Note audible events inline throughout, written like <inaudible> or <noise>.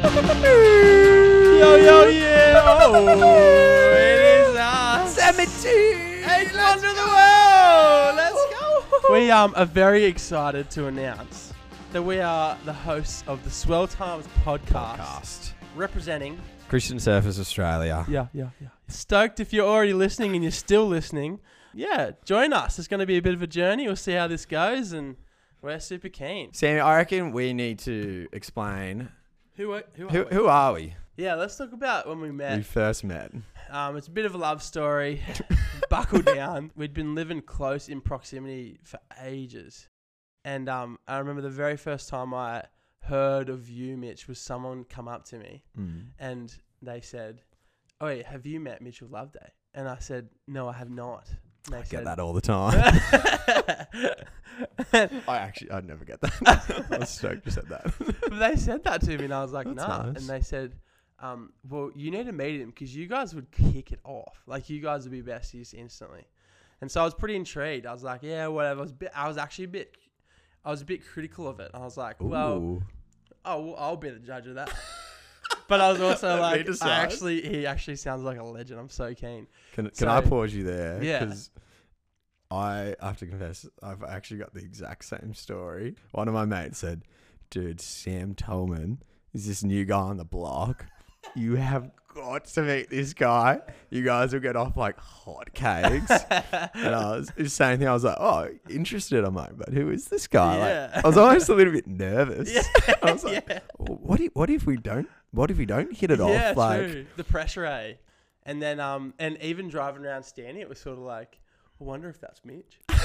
Yo, yo, yeah. Oh, it is us. Cemetery. Eighth wonder of the world. Let's go. We um are very excited to announce that we are the hosts of the Swell Times podcast, Podcast. representing. Christian Surfers Australia. Yeah, yeah, yeah. Stoked if you're already listening and you're still listening. Yeah, join us. It's going to be a bit of a journey. We'll see how this goes, and we're super keen. Sammy, I reckon we need to explain Who are, who are who, we? who are we? Yeah, let's talk about when we met. We first met. Um, it's a bit of a love story. <laughs> Buckle down. We'd been living close in proximity for ages, and um, I remember the very first time I heard of you, Mitch, was someone come up to me Mm. and they said, "Oh, have you met Mitchell Loveday?" And I said, "No, I have not." I get that all the time. <laughs> I actually, I'd never get that. <laughs> I was stoked you said that. But they said that to me, and I was like, That's nah. nice. And they said, um, well, you need to meet him because you guys would kick it off. Like, you guys would be besties instantly. And so I was pretty intrigued. I was like, yeah, whatever. I was, a bit, I was actually a bit, I was a bit critical of it. I was like, well, Ooh. oh, well, I'll be the judge of that. <laughs> but I was also <laughs> like, I actually, he actually sounds like a legend. I'm so keen. Can, can So- I pause you there? Yeah. Because I have to confess, I've actually got the exact same story. One of my mates said, dude, Sam Tolman is this new guy on the block. You have got to meet this guy. You guys will get off like hot cakes. and I was the same thing. I was like, oh, interested. I'm like, but who is this guy? Like, Yeah. I was almost a little bit nervous. <laughs> Yeah. I was like, yeah. what if, what if we don't? What if we don't hit it yeah, off? Like, true. The pressure, eh? And then, um, and even driving around Stanley, it was sort of like, I wonder if that's Mitch. <laughs> I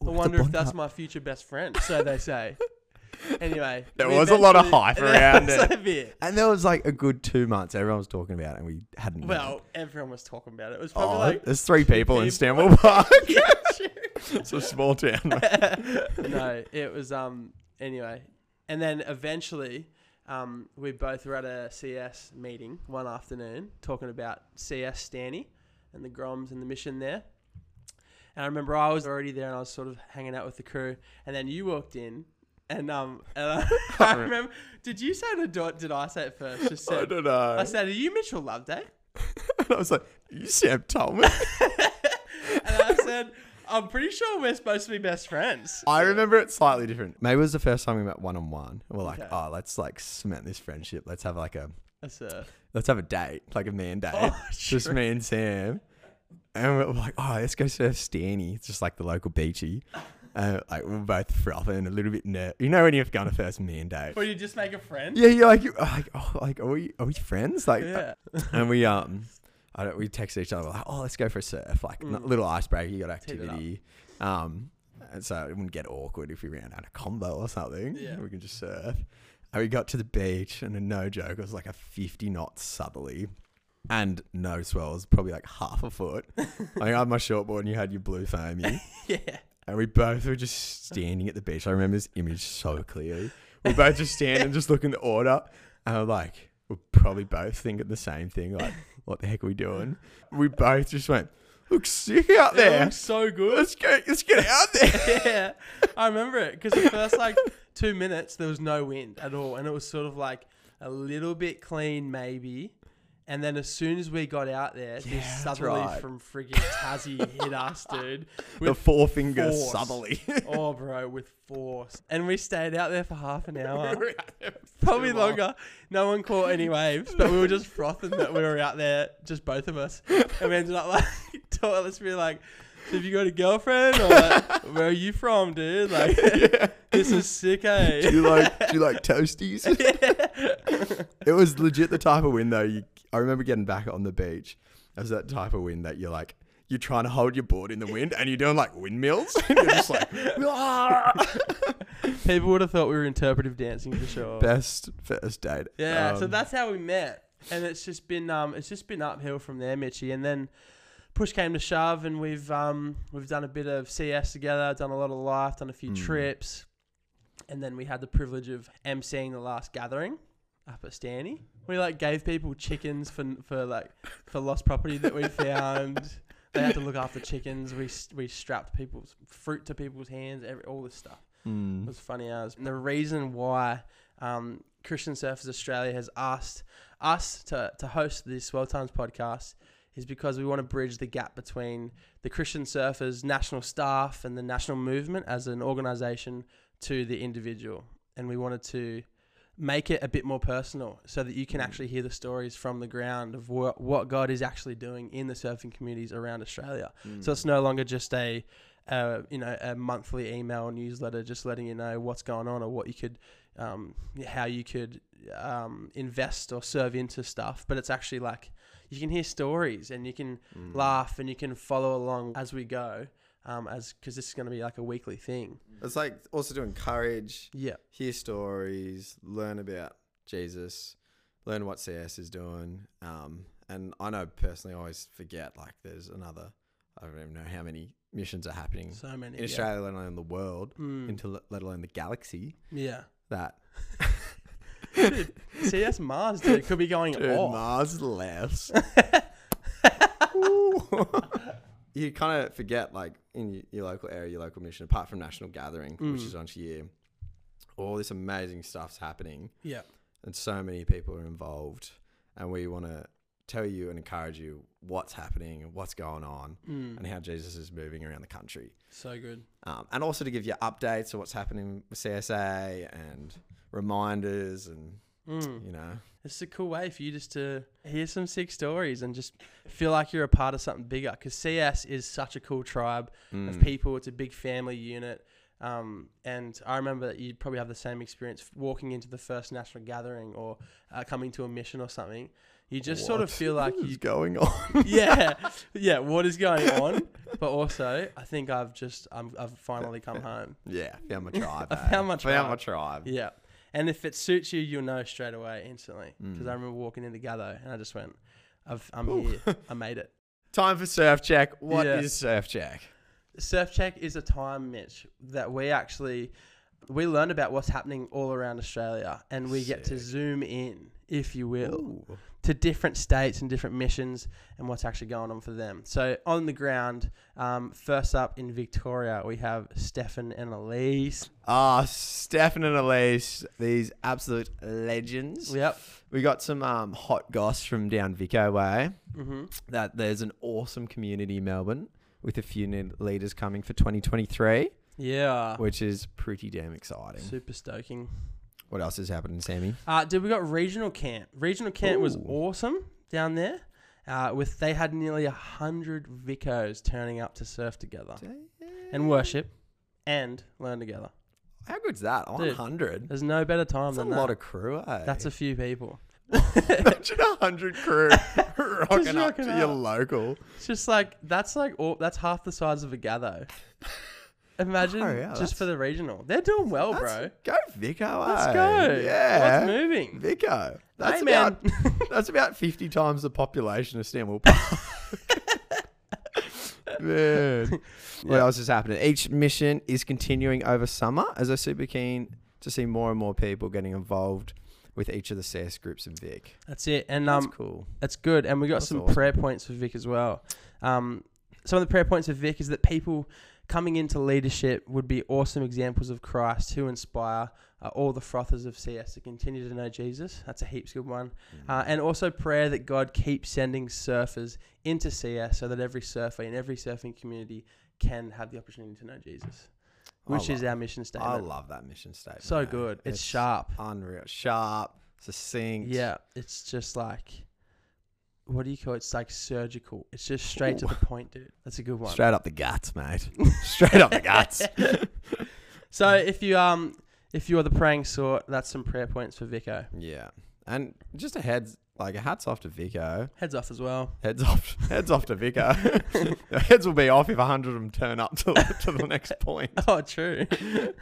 wonder if that's Hut. my future best friend. So they say. <laughs> Anyway, There was a lot of hype <laughs> around it. And there was like a good two months. Everyone was talking about it, and we hadn't. met. Well, everyone was talking about it. It was probably oh, like, there's three people in people. Stanwell Park. yeah, it's a small town. no, it was um anyway. And then eventually, um, we both were at a CS meeting one afternoon talking about CS Stanny and the Groms and the mission there. And I remember I was already there and I was sort of hanging out with the crew. And then you walked in. And um, <laughs> and I, <laughs> I remember. Did you say it or did I say it first? Just I said, don't know. I said, "Are you Mitchell Loveday?" <laughs> and I was like, "You Sam Tolman." And I said, "I'm pretty sure we're supposed to be best friends." I remember it slightly different. Maybe it was the first time we met one on one. We're like, Okay. "Oh, let's like cement this friendship. Let's have like a That's a let's have a date, like a man date, Oh, <laughs> just true. me and Sam." And we're like, "Oh, let's go surf Stanny. It's just like the local beachy." And like we're both frothing, a little bit ner You know when you've gone a first man date. Will you just make a friend? Yeah, you're like, you're like, oh, like, are we, are we friends? Like, Yeah. and we, um, I don't, we text each other like, oh, let's go for a surf, like, Mm. little icebreaker, you got Teed it up. activity, um, and so it wouldn't get awkward if we ran out of combo or something. Yeah. we can just surf. And we got to the beach, and a no joke, it was like a fifty knot southerly. And no swells, probably like half a foot. <laughs> I had my shortboard, and you had your blue foamy. <laughs> Yeah. And we both were just standing at the beach. I remember this image so clearly. We both just stand and just look in the order. And we're like, we're probably both thinking the same thing. Like, what the heck are we doing? We both just went, looks sick out It there. looks so good. Let's go, let's get out there. <laughs> yeah, I remember it because the first like two minutes there was no wind at all, and it was sort of like a little bit clean maybe. And then as soon as we got out there, Yeah, this that's southerly right. from friggin' Tassie hit us, <laughs> dude. The With four finger force. southerly. <laughs> oh, bro, with force. And we stayed out there for half an hour, <laughs> We were out there for probably longer. No one caught any waves, but we were just frothing that we were out there, just both of us. And we ended up like, talking, let's be like, <laughs> so have you got a girlfriend or like, <laughs> where are you from, dude? <laughs> Like, this is sick, eh? Do you like, do you like toasties? it was legit the type of wind though. You, I remember getting back on the beach. It was that type of wind that you're like, you're trying to hold your board in the wind and you're doing like windmills. you're just like, "Ah." People would have thought we were interpretive dancing for sure. best first date. Yeah, so Um, that's how we met, and it's just been um, it's just been uphill from there, Mitchy. And then push came to shove, and we've um, we've done a bit of CS together, done a lot of life, done a few Mm. trips, and then we had the privilege of emceeing the last gathering up at Stanny. We like gave people chickens for for like for lost property that we found. <laughs> They had to look after chickens. We we strapped people's fruit to people's hands. Every, all this stuff. It mm. was funny as. And the reason why um, Christian Surfers Australia has asked us to, to host this World Times podcast is because we want to bridge the gap between the Christian Surfers national staff and the national movement as an organization to the individual. And we wanted to make it a bit more personal so that you can Mm. actually hear the stories from the ground of what, what God is actually doing in the surfing communities around Australia. So it's no longer just a, uh, you know, a monthly email newsletter just letting you know what's going on or what you could, um, how you could um, invest or serve into stuff. But it's actually like you can hear stories and you can Mm. laugh and you can follow along as we go, um, as because this is going to be like a weekly thing. It's like also to encourage, Yeah, hear stories, learn about Jesus, learn what CS is doing. Um, and I know personally, I always forget like there's another. I don't even know how many missions are happening so many in yeah. Australia, let alone the world, Mm, into let alone the galaxy. yeah. That <laughs> <laughs> See, that's Mars, dude. It could be going dude, off. Mars left. <laughs> you kind of forget, like in y- your local area, your local mission, apart from National Gathering, which Mm. is once a year, all this amazing stuff's happening, yeah, and so many people are involved, and we want to tell you and encourage you what's happening and what's going on, mm, and how Jesus is moving around the country, so good. um, and also to give you updates of what's happening with CSA and reminders, and Mm. you know, It's a cool way for you just to hear some sick stories and just feel like you're a part of something bigger. Because CS is such a cool tribe of mm, people. It's a big family unit. Um, and I remember that you probably have the same experience walking into the first national gathering or uh, coming to a mission or something. You just sort of feel <laughs> like is you, going on. <laughs> yeah, <laughs> yeah. What is going on? But also, I think I've just I'm, I've finally come home. Yeah, found my tribe. I eh? found my tribe. Found my tribe. Yeah. And if it suits you, you'll know straight away instantly. Because Mm. I remember walking into Gatho and I just went, I've, I'm Ooh. here. <laughs> I made it. Time for surf check. What is Yeah. surf check? Surf Check is a time, Mitch, that we actually we learn about what's happening all around Australia and we get to zoom in, if you will, Ooh. To different states and different missions and what's actually going on for them. So on the ground, um, first up in Victoria, we have Stefan and Elise. Ah, Stefan and Elise, these absolute legends. Yep. We got some um, hot goss from down Vico way hmm that there's an awesome community in Melbourne with a few new leaders coming for 2023, Yeah. which is pretty damn exciting. Super stoking. What else is happening, Sammy? Uh, dude, we got regional camp. Regional camp was awesome down there. Uh, with they had nearly a hundred vicos turning up to surf together and worship and learn together. How good's that? Dude, 100. There's no better time That's a than lot of crew, eh? That's a few people. <laughs> Imagine a hundred crew <laughs> rocking up rocking to your local. It's just like that's like all, that's half the size of a gather. <laughs> Imagine Oh, yeah, just for the regional. They're doing well, bro. Go Vico. Let's eh? go. Yeah. What's moving? Vico. That's hey, man. about <laughs> that's about fifty times the population of Stanwell Park. <laughs> Man. What else is happening? Each mission is continuing over summer as I'm super keen to see more and more people getting involved with each of the CS groups in Vic. That's it. And That's um, cool. That's good. And we got That's some awesome. prayer points for Vic as well. Um, some of the prayer points for Vic is that people coming into leadership would be awesome examples of Christ who inspire uh, all the frothers of CS to continue to know Jesus. That's a heaps good one. Uh, and also prayer that God keeps sending surfers into CS so that every surfer in every surfing community can have the opportunity to know Jesus, which is our mission statement. I love that mission statement. so mate. good. It's, sharp. Unreal. Sharp, succinct. Yeah, it's just like, what do you call it? It's like surgical. It's just straight to the point, dude. That's a good one. Straight up the guts, mate. <laughs> Straight up the guts. <laughs> So if you um if you are the praying sort, that's some prayer points for Vico. Yeah. And just a heads like a hats off to Vico. Heads off as well. Heads off <laughs> heads off to Vico. heads will be off if a hundred of them turn up to, to the next point. Oh, true.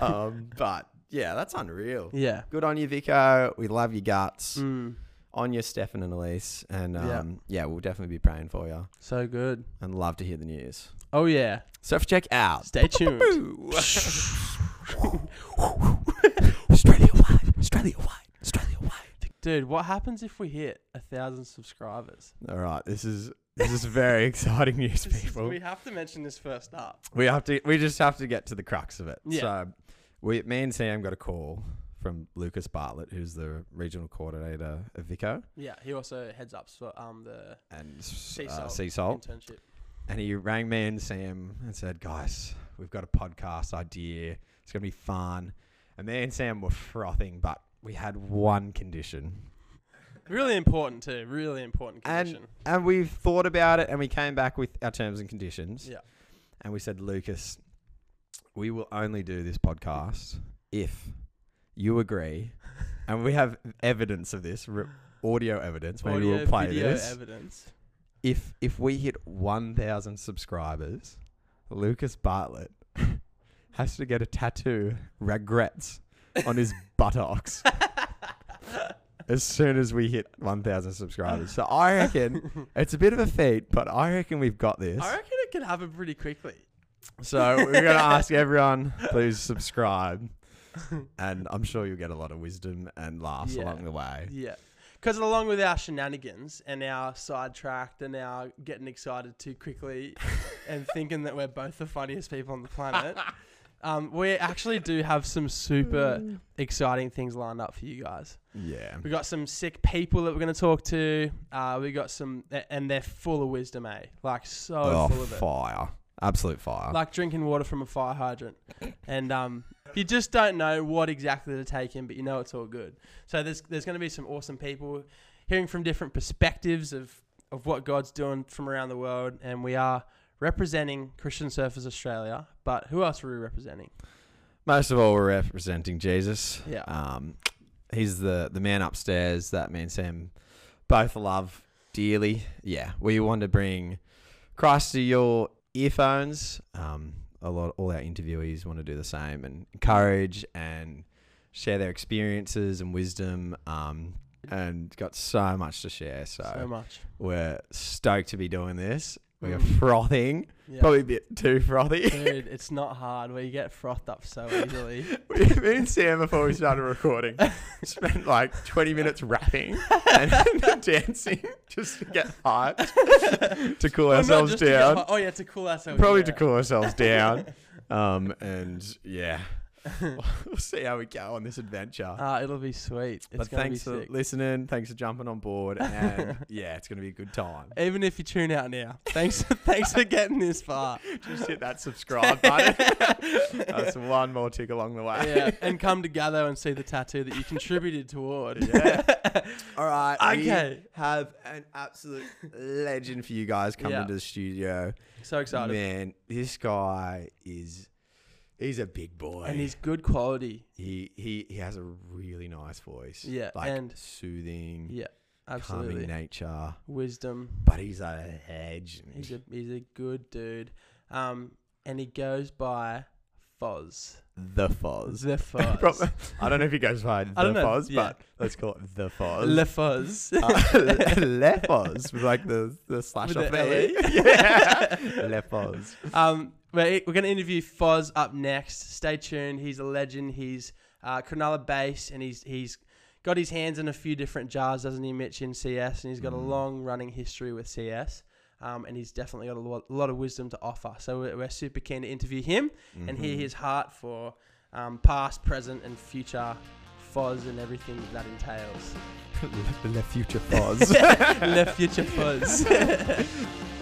Um, but yeah, that's unreal. yeah. Good on you, Vico. We love your guts. Mm, On you, Stefan and Elise. And Yeah. um, yeah. we'll definitely be praying for you so good. and love to hear the news. Oh yeah. Surf check out. Stay tuned. <laughs> Australia wide, Australia wide, Australia wide. Dude, what happens if we hit a thousand subscribers? All right, this is this is very <laughs> exciting news, This is- people. we have to mention this first up. We have to. We just have to get to the crux of it. Yeah. So, we, me and Sam got a call from Lucas Bartlett, who's the regional coordinator of Vico Yeah, he also heads up for um the and Sea uh, Salt Sea Salt. internship. And he rang me and Sam and said, Guys, we've got a podcast idea. It's going to be fun. And me and Sam were frothing, but we had one condition. Really important too. Really important And- condition. And we've thought about it and we came back with our terms and conditions. Yeah. And we said, Lucas, we will only do this podcast if you agree. and we have evidence of this, re- audio evidence. Maybe Audio, we'll play video this. evidence. if if we hit 1,000 subscribers, Lucas Bartlett <laughs> has to get a tattoo, regrets, on his <laughs> buttocks as soon as we hit 1,000 subscribers. So I reckon <laughs> it's a bit of a feat, but I reckon we've got this. I reckon it could happen pretty quickly. So we're going to ask everyone, please subscribe. <laughs> And I'm sure you'll get a lot of wisdom and laughs Yeah. along the way. Yeah. Because along with our shenanigans and our sidetracked and our getting excited too quickly <laughs> and thinking that we're both the funniest people on the planet, <laughs> um, we actually do have some super exciting things lined up for you guys. Yeah. We got some sick people that we're going to talk to. Uh, we got some, a- and they're full of wisdom, eh? Like so Oh, full of it. fire. Absolute fire. Like drinking water from a fire hydrant. And um, you just don't know what exactly to take in, but you know it's all good. So there's there's going to be some awesome people hearing from different perspectives of, of what God's doing from around the world. And we are representing Christian Surfers Australia. But who else are we representing? Most of all, we're representing Jesus. Yeah. Um, he's the the man upstairs that me and Sam both love dearly. Yeah, we want to bring Christ to your earphones. Um, a lot, all our interviewees want to do the same and encourage and share their experiences and wisdom. Um, and got so much to share. So, So much. we're stoked to be doing this. We're Mm. frothing, Yeah. probably a bit too frothy. Dude, <laughs> it's not hard where you get frothed up so easily. <laughs> Me and Sam, before we started recording, <laughs> spent like 20 minutes rapping and dancing just to get hyped to cool Well, not ourselves just to get down. hot- Oh, yeah, to cool ourselves Probably to cool ourselves down. Um, and yeah, <laughs> we'll see how we go on this adventure. Ah, it'll be sweet. It's but gonna thanks be for sick. listening. Thanks for jumping on board. And <laughs> yeah, it's going to be a good time. Even if you tune out now, thanks, <laughs> thanks for getting this far. Just hit that subscribe button. That's one more tick along the way. Yeah, and come together and see the tattoo that you contributed toward. Yeah. All right. Okay. We have an absolute legend for you guys coming Yeah. into the studio. So excited. Man, this guy is he's a big boy. And he's good quality. he he he has a really nice voice. Yeah, Like and- soothing, Yeah, calming nature. Wisdom. But he's a legend. He's a he's a good dude. Um, and he goes by Foz. the Foz. The <laughs> Foz. I don't know if he goes by the Foz, yeah. but let's call it the Foz. Le Foz. <laughs> uh, <laughs> Le Foz with like the the slash With off the the yeah. Le Foz. Um, we're, we're going to interview Foz up next. Stay tuned. He's a legend. He's uh, Cronulla based, and he's he's got his hands in a few different jars, doesn't he, Mitch, in CS? And he's got a Mm. long running history with CS. Um, and he's definitely got a lot, a lot of wisdom to offer. So we're, we're super keen to interview him and hear Mhm. his heart for um, past, present, and future Foz and everything that, that entails. <laughs> Le, Le Future <laughs> Foz. Le future Foz. <laughs>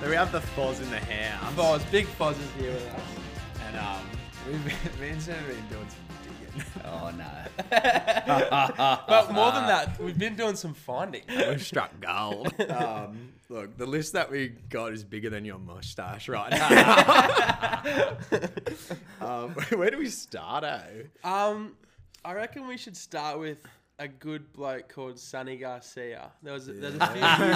so we have the Foz in the house. Foz, big Foz is here with us. And um, we've been, <laughs> me and Sam have been doing some digging. Oh no. <laughs> But more than that, we've been doing some finding. <laughs> We've struck gold. um, look, the list that we got is bigger than your mustache right now. um, where do we start, eh? Um, I reckon we should start with a good bloke called Sonny Garcia. There was a, there's a few years ago.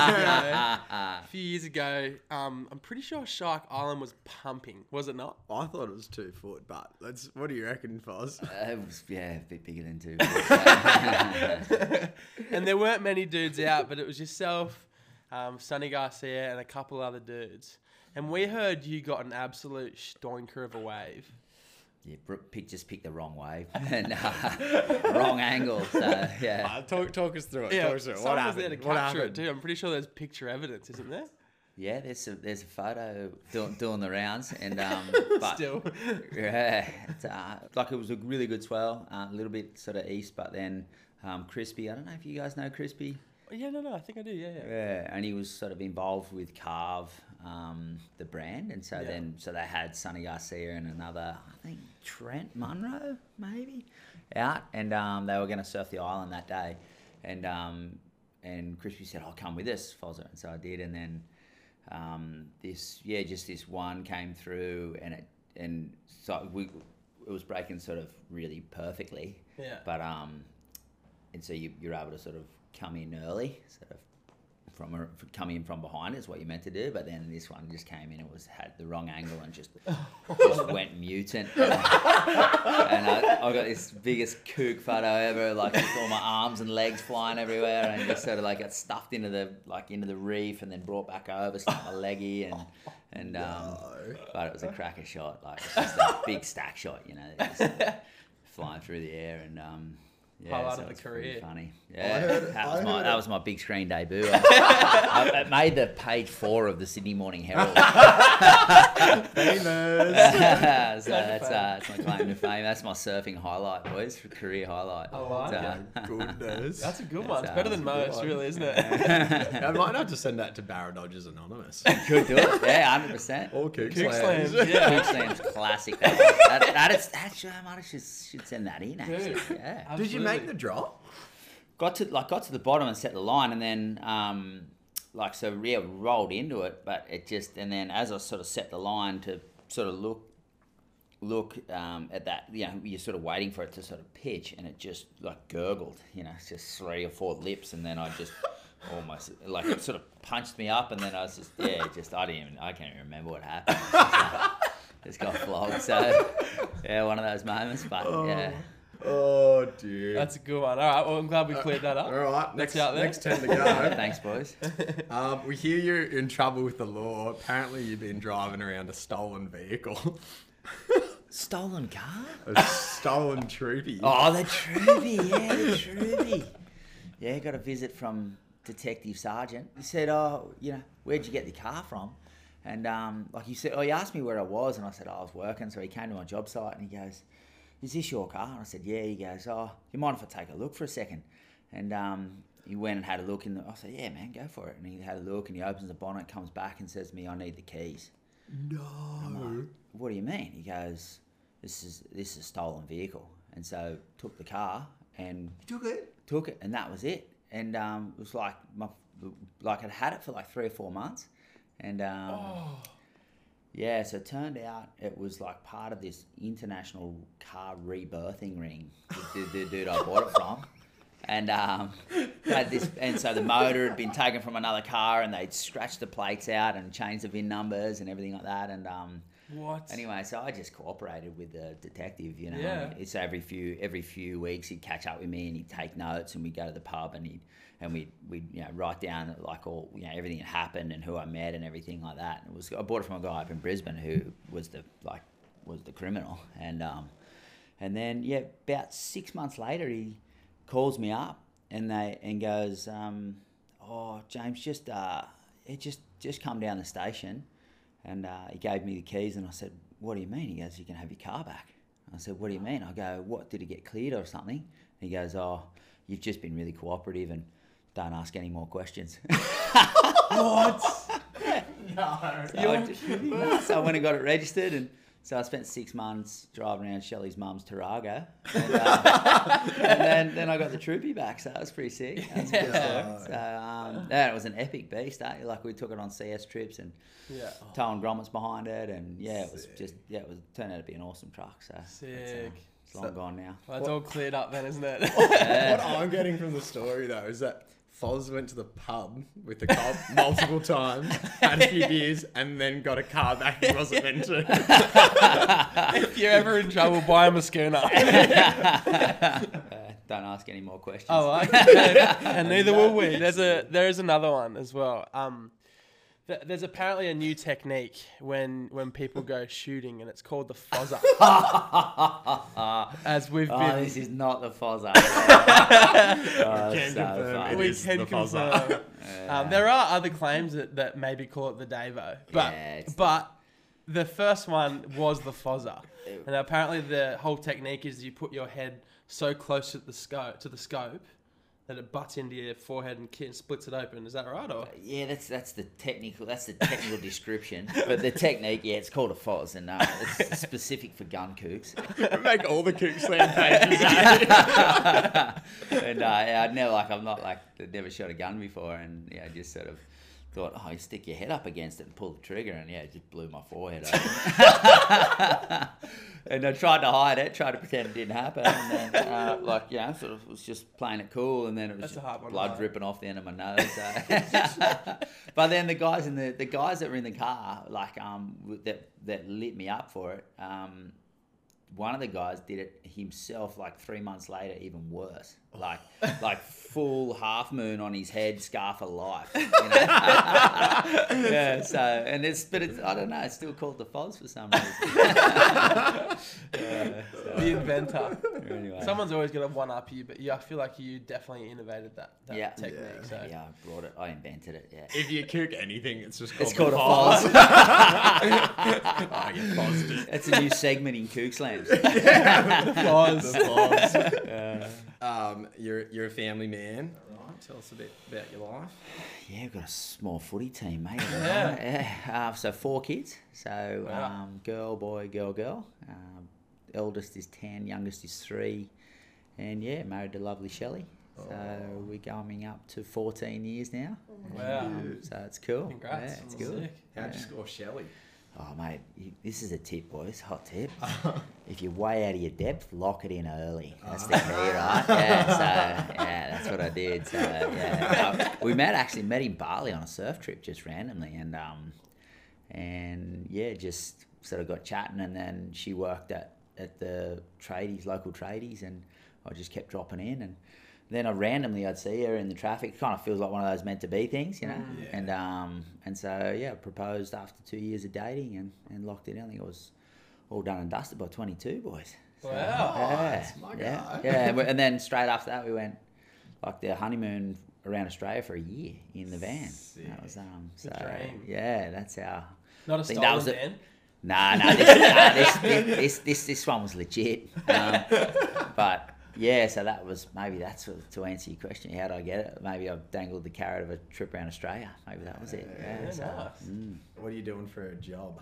A <laughs> few years ago, um, I'm pretty sure Shark Island was pumping. Was it not? I thought it was two foot, but let's. What do you reckon, Foz? Uh, it was, yeah, a bit bigger than two. <laughs> and there weren't many dudes out, but it was yourself, um, Sonny Garcia, and a couple other dudes. And we heard you got an absolute stonker of a wave. Yeah, Brooke pick, just picked the wrong wave <laughs> and uh, wrong angle. So yeah, Uh, talk, talk us through it. Yeah, talk us through it. What someone was there happened? to What capture happened? it too. I'm pretty sure there's picture evidence, isn't there? Yeah, there's a there's a photo doing, doing the rounds, and um, <laughs> but Still. yeah, it's, uh, like it was a really good swell, uh, a little bit sort of east, but then um, Crispy. I don't know if you guys know Crispy. Yeah, no, no, I think I do. Yeah, yeah. Yeah, and he was sort of involved with Carve, um, the brand, and so Yeah. then so they had Sonny Garcia and another, I think Trent Munro maybe, out, and um, they were going to surf the island that day, and um, and Crispy said, "I'll come with us, Fozzer," and so I did, and then um, this yeah, just this one came through, and it and so we it was breaking sort of really perfectly, Yeah. but um, and so you, you're able to sort of come in early, sort of from a, come in from behind is what you meant to do. But then this one just came in and was had the wrong angle and just just <laughs> went mutant. And, I, and I, I got this biggest kook photo ever, like with all my arms and legs flying everywhere, and just sort of like got stuffed into the like into the reef and then brought back over, stuck my leggy and and um, but it was a cracker shot, like it's just a big stack shot, you know, just <laughs> flying through the air and um, yeah, Highlight so of the career. Funny, yeah, heard- that I was my that was my big screen debut. <laughs> I, I- it made the page four of the Sydney Morning Herald. <laughs> Famous. <laughs> so that's, uh, that's my claim to fame. That's my surfing highlight, boys, career highlight. I like Uh, Goodness. That's a good one. It's uh, better than that's a good most, one. really, isn't it? I might have to send that to Barra Dodgers Anonymous. You Could do it, yeah, hundred percent. Or Kook Kook Slams. slams, yeah. Kook Slams classic. That, that, that is, actually, I might have should, should send that in. Actually, Dude. yeah. Did you make the drop? got to like got to the bottom and set the line and then um like so yeah rolled into it but it just and then as I sort of set the line to sort of look look um, at that you know you're sort of waiting for it to sort of pitch and it just like gurgled you know just three or four lips and then I just <laughs> almost like it sort of punched me up and then I was just yeah just I didn't even I can't even remember what happened. <laughs> It's just, like, just got flogged so yeah one of those moments but yeah Oh, dear. That's a good one. All right, well, I'm glad we cleared that up. All right, next, out there. next 10 to go. <laughs> thanks boys <laughs> um, we hear you're in trouble with the law. Apparently, you've been driving around a stolen vehicle. <laughs> stolen car a stolen troopy. Oh, the Troopy, yeah, the Troopy. Yeah, got a visit from Detective Sergeant. He said, "Oh, you know, where'd you get the car from?" And um, like he said, oh, he asked me where I was, and I said, oh, I was working. So he came to my job site, and he goes, "Is this your car?" And I said, "Yeah." He goes, "Oh, you mind if I take a look for a second? And um, he went and had a look, and I said, "Yeah, man, go for it." And he had a look, and he opens the bonnet, comes back, and says to me, "I need the keys." no. what do you mean? He goes, this is this is a stolen vehicle, and so took the car and You took it? took it, and that was it. And um, it was like my like I'd had it for like three or four months, and um, yeah, so it turned out it was like part of this international car rebirthing ring. The, the, the dude I bought it from. And um, had this, and so the motor had been taken from another car, and they'd scratched the plates out and changed the VIN numbers and everything like that. And um, What? Anyway, so I just cooperated with the detective, you know. Yeah. It's every few every few weeks he'd catch up with me and he'd take notes and we'd go to the pub and he'd and we'd we'd you know write down like all you know everything that happened and who I met and everything like that. And it was I bought it from a guy up in Brisbane who was the like was the criminal and um and then yeah about six months later he calls me up and they and goes um oh James just uh it just just come down the station and uh, he gave me the keys, and I said, "What do you mean?" He goes, "You can have your car back." I said, "What do you mean?" I go, "What did it get cleared or something?" And he goes, "Oh, you've just been really cooperative and don't ask any more questions." <laughs> What? <laughs> No. so, I <laughs> just- no, so I went and got it registered, and so I spent six months driving around Shelley's mum's Tarago, and, uh, and then, then I got the Troopy back, so that was pretty sick. That was a good Yeah. story. So um, yeah, it was an epic beast. Eh? Like we took it on CS trips and Yeah. towing grommets behind it, and yeah, it was Sick. just yeah, it was turned out to be an awesome truck. So it's, uh, Sick. it's long gone now. Well, it's all cleared up then, isn't it? what I'm getting from the story though is that Foz went to the pub with the cop <laughs> multiple times, had a few beers, and then got a car back he wasn't meant to. if you're ever in trouble, buy him a schooner. <laughs> Uh, don't ask any more questions. I like it. and neither will we. There's a there is another one as well. Um, Th- There's apparently a new technique when when people go shooting, and it's called the fozzer. <laughs> As we've Oh, been, this is not the Fozzer. <laughs> oh, Can so confirm funny. we can the fozzer. confirm. <laughs> um, there are other claims that, that maybe call it the Davo, but Yeah, but the first one was the fozzer, and apparently the whole technique is you put your head so close to the scope to the scope that it butts into your forehead and splits it open. Is that right? Or Yeah, that's that's the technical that's the technical <laughs> description. But the technique, yeah, it's called a Foz, and uh, it's <laughs> specific for gun kooks. <laughs> Make all the kook slam pages. and uh, I'd never like I'm not like I'd never shot a gun before, and yeah, I just sort of thought, oh, you stick your head up against it and pull the trigger, and yeah, it just blew my forehead open. And I tried to hide it, tried to pretend it didn't happen, and then <laughs> uh, like yeah, sort of was just playing it cool, and then it was blood dripping off the end of my nose. So. <laughs> <laughs> but then the guys in the the guys that were in the car, like um, that that lit me up for it. Um, one of the guys did it himself like three months later even worse like like full half moon on his head scar for life you know <laughs> yeah so and it's but it's i don't know it's still called the Foz for some reason <laughs> yeah, so, the inventor. anyway. Someone's always going to one up you, but yeah, I feel like you definitely innovated that, that Yeah. technique. Yeah. So yeah i brought it i invented it yeah if you cook anything, it's just called it's called a Foz. Foz. <laughs> oh, you paused it. That's a new segment in Kook Slams. Foz. The Foz. Um, you're you're a family man. Right. Tell us a bit about your life. Yeah, we've got a small footy team, mate. <laughs> Yeah. yeah. Uh, so four kids. So Wow. um, girl, boy, girl, girl. Um, eldest is ten, youngest is three, and yeah, married to lovely Shelley. So Oh. we're going up to 14 years now. Wow. Um, so it's cool. Congrats. Yeah, it's That's good. sick. How'd you score Shelley? Oh, mate, you, this is a tip, boys. Hot tip. <laughs> if you're way out of your depth, lock it in early. That's the key, right? Yeah, so, yeah, that's what I did. So, yeah. <laughs> We met, actually, met in Bali on a surf trip just randomly. And, um, and yeah, just sort of got chatting. And then she worked at, at the tradies, local tradies. And I just kept dropping in. And then I randomly I'd see her in the traffic. It kind of feels like one of those meant to be things, you know. Yeah. And um and so yeah, proposed after two years of dating and, and locked it in. I think it was all done and dusted by twenty two boys. So, Wow. yeah, Nice, my yeah, guy. yeah. And then straight after that, we went like the honeymoon around Australia for a year in the van. That was um so dream. yeah, that's our. Not a think that stolen was it. van. Nah, nah, this, nah, this, this, this, this one was legit. <laughs> Um, but yeah, so that was maybe that's what, to answer your question. How did I get it? Maybe I dangled the carrot of a trip around Australia. Maybe that was it. Yeah, Yeah, so, nice. mm. What are you doing for a job?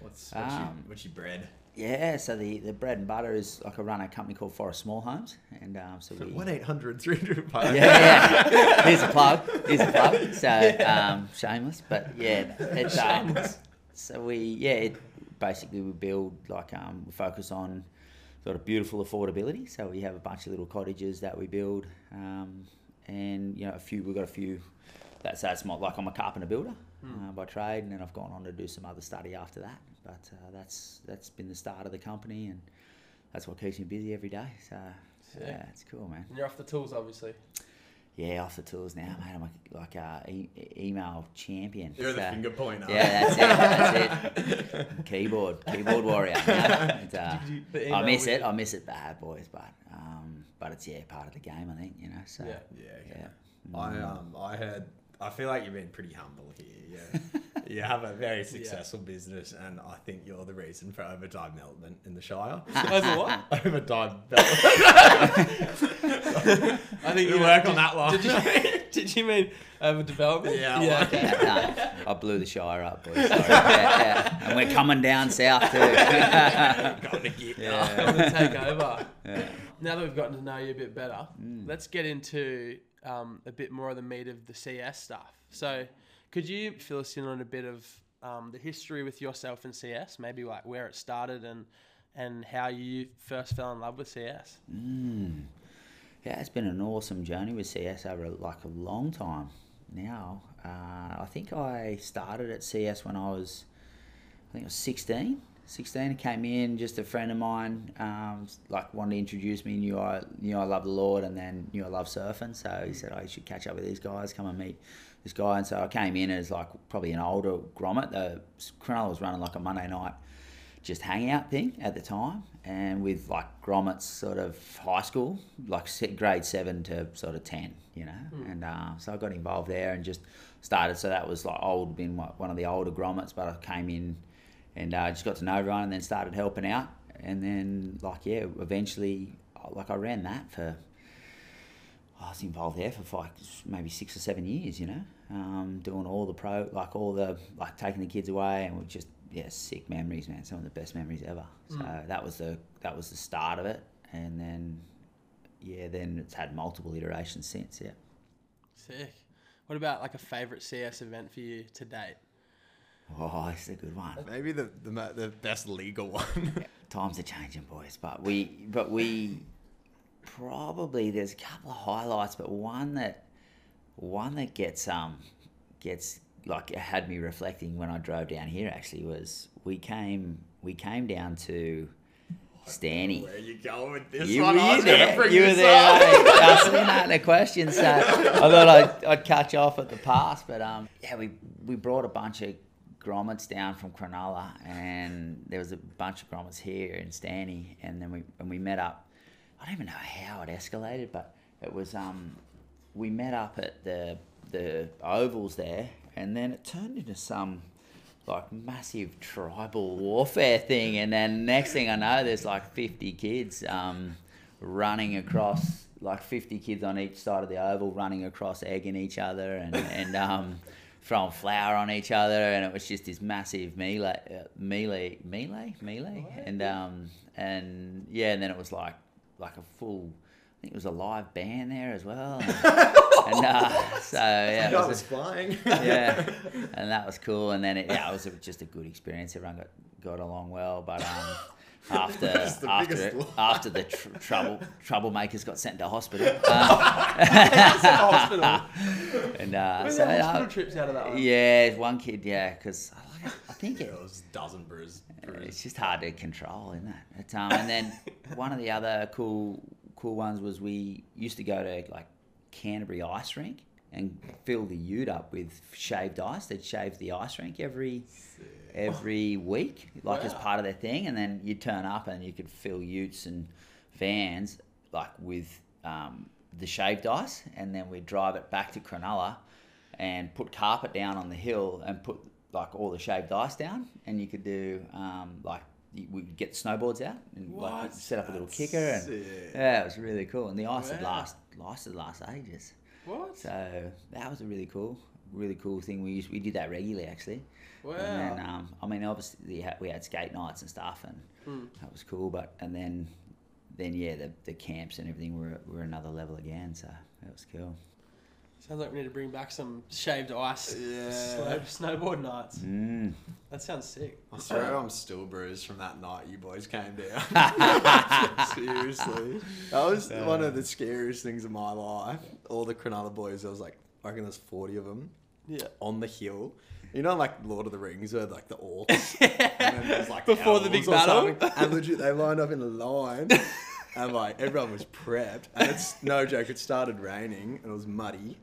What's what's, your, Um, what's your bread? yeah. So the, the bread and butter is like I run a company called Forrest Small Homes, and um, so we One 800 300 yeah, yeah. <laughs> Here's a plug. Here's a plug. So <laughs> um, shameless, but yeah, it's uh, so we yeah, it, basically we build like um, we focus on sort of beautiful affordability. So we have a bunch of little cottages that we build, um, and you know a few we've got a few. That's that's my, like I'm a carpenter builder uh, by trade, and then I've gone on to do some other study after that. But uh, that's that's been the start of the company, and that's what keeps me busy every day. So Sick. yeah, it's cool, man. And you're off the tools, obviously. Yeah, off the tools now, mate. I'm like a e- email champion. You're the finger pointer. Yeah, that's it. That's it. <laughs> keyboard, keyboard warrior. Yeah. <laughs> Uh, I miss it. the- I miss it bad, boys. But um, but it's yeah, part of the game. I think you know. So Yeah. Yeah, okay. yeah. I um I heard I feel like you've been pretty humble here. Yeah. <laughs> you have a very successful business and I think you're the reason for overtime development in the Shire. <laughs> As a what? <laughs> overtime <laughs> development. I think You work on that one. Did you, did you mean overdevelopment? Yeah, I yeah. like okay. No, I blew the Shire up, boys. Yeah, yeah. And we're coming down south too. yeah. Got to get I'm gonna take over. Yeah. Now that we've gotten to know you a bit better, Mm. let's get into um, a bit more of the meat of the CS stuff. So, could you fill us in on a bit of um, the history with yourself and CS? Maybe like where it started and and how you first fell in love with CS. Mm. Yeah, it's been an awesome journey with CS over like a long time now. Uh, I think I started at CS when I was, I think I was 16. 16. I came in, just a friend of mine, um, like wanted to introduce me. Knew I knew I loved the Lord, and then knew I loved surfing. So he said, "Oh, you should catch up with these guys. Come and meet this guy." And so I came in as like probably an older grommet. The Cronulla was running like a Monday night just hangout thing at the time, and with like grommets sort of high school, like grade seven to sort of ten, you know. And uh, so I got involved there and just started. So that was like old, been one one of the older grommets, but I came in and uh, just got to know everyone, and then started helping out, and then like yeah, eventually like I ran that for. I was involved there for like maybe six or seven years, you know, um, doing all the pro, like all the like taking the kids away, and we're just yeah, sick memories, man. Some of the best memories ever. So that was the that was the start of it, and then yeah, then it's had multiple iterations since. Yeah. Sick. What about like a favorite CS event for you to date? Oh, it's a good one. Maybe the the, the best legal <laughs> one. Times are changing, boys. But we, but we, probably there's a couple of highlights, but one that, one that gets um, gets like it had me reflecting when I drove down here. Actually, was we came we came down to Stanny. Where are you going with this You, one? were you was there? You were there. I that the question, so I thought I'd, I'd catch you off at the pass. But um, yeah, we we brought a bunch of grommets down from Cronulla, and there was a bunch of grommets here in Stanny, and then we and we met up. I don't even know how it escalated, but it was um, we met up at the the ovals there, and then it turned into some like massive tribal warfare thing, and then next thing I know, there's like 50 kids um, running across, like 50 kids on each side of the oval, running across, egging each other, and and um, throwing flour on each other, and it was just this massive melee, uh, melee, melee, melee, and um, and yeah, and then it was like like a full. I think it was a live band there as well, <laughs> and, and uh, so yeah, it I was a- flying. yeah, <laughs> and that was cool. And then it, yeah, it was just a good experience. Everyone got, got along well. But um, <laughs> after the after it, after the tr- trouble troublemakers got sent to hospital, um, hospital. and uh, so that uh, trips out of that one? yeah, one kid, yeah, because I, think it was a dozen bruises. it's just hard to control, isn't it? It's, um, and then <laughs> one of the other cool cool ones was we used to go to like Canterbury ice rink and fill the ute up with shaved ice. They'd shave the ice rink every every <laughs> week, like as part of their thing, and then you'd turn up and you could fill utes and vans like with um, the shaved ice, and then we'd drive it back to Cronulla and put carpet down on the hill and put like all the shaved ice down, and you could do um, like we'd get snowboards out and like set up a little kicker, and sick. yeah, it was really cool. And the ice Wow. last lasted last ages. What? So that was a really cool, really cool thing. We used, we did that regularly actually. Wow. And then, um, I mean, obviously we had, we had skate nights and stuff, and Hmm. that was cool. But and then, then yeah, the, the camps and everything were were another level again. So that was cool. Sounds like we need to bring back some shaved ice Yeah. slow, snowboard nights. Mm. That sounds sick. I swear I'm still bruised from that night you boys came down. <laughs> Seriously. That was one of the scariest things of my life. All the Cronulla boys, there was like, I reckon there's 40 of them Yeah. on the hill. You know, like Lord of the Rings, where like the orcs. <laughs> and then there's like Before the big elves battle? And legit, they lined up in a line. <laughs> And like everyone was prepped. And it's no joke, it started raining and it was muddy.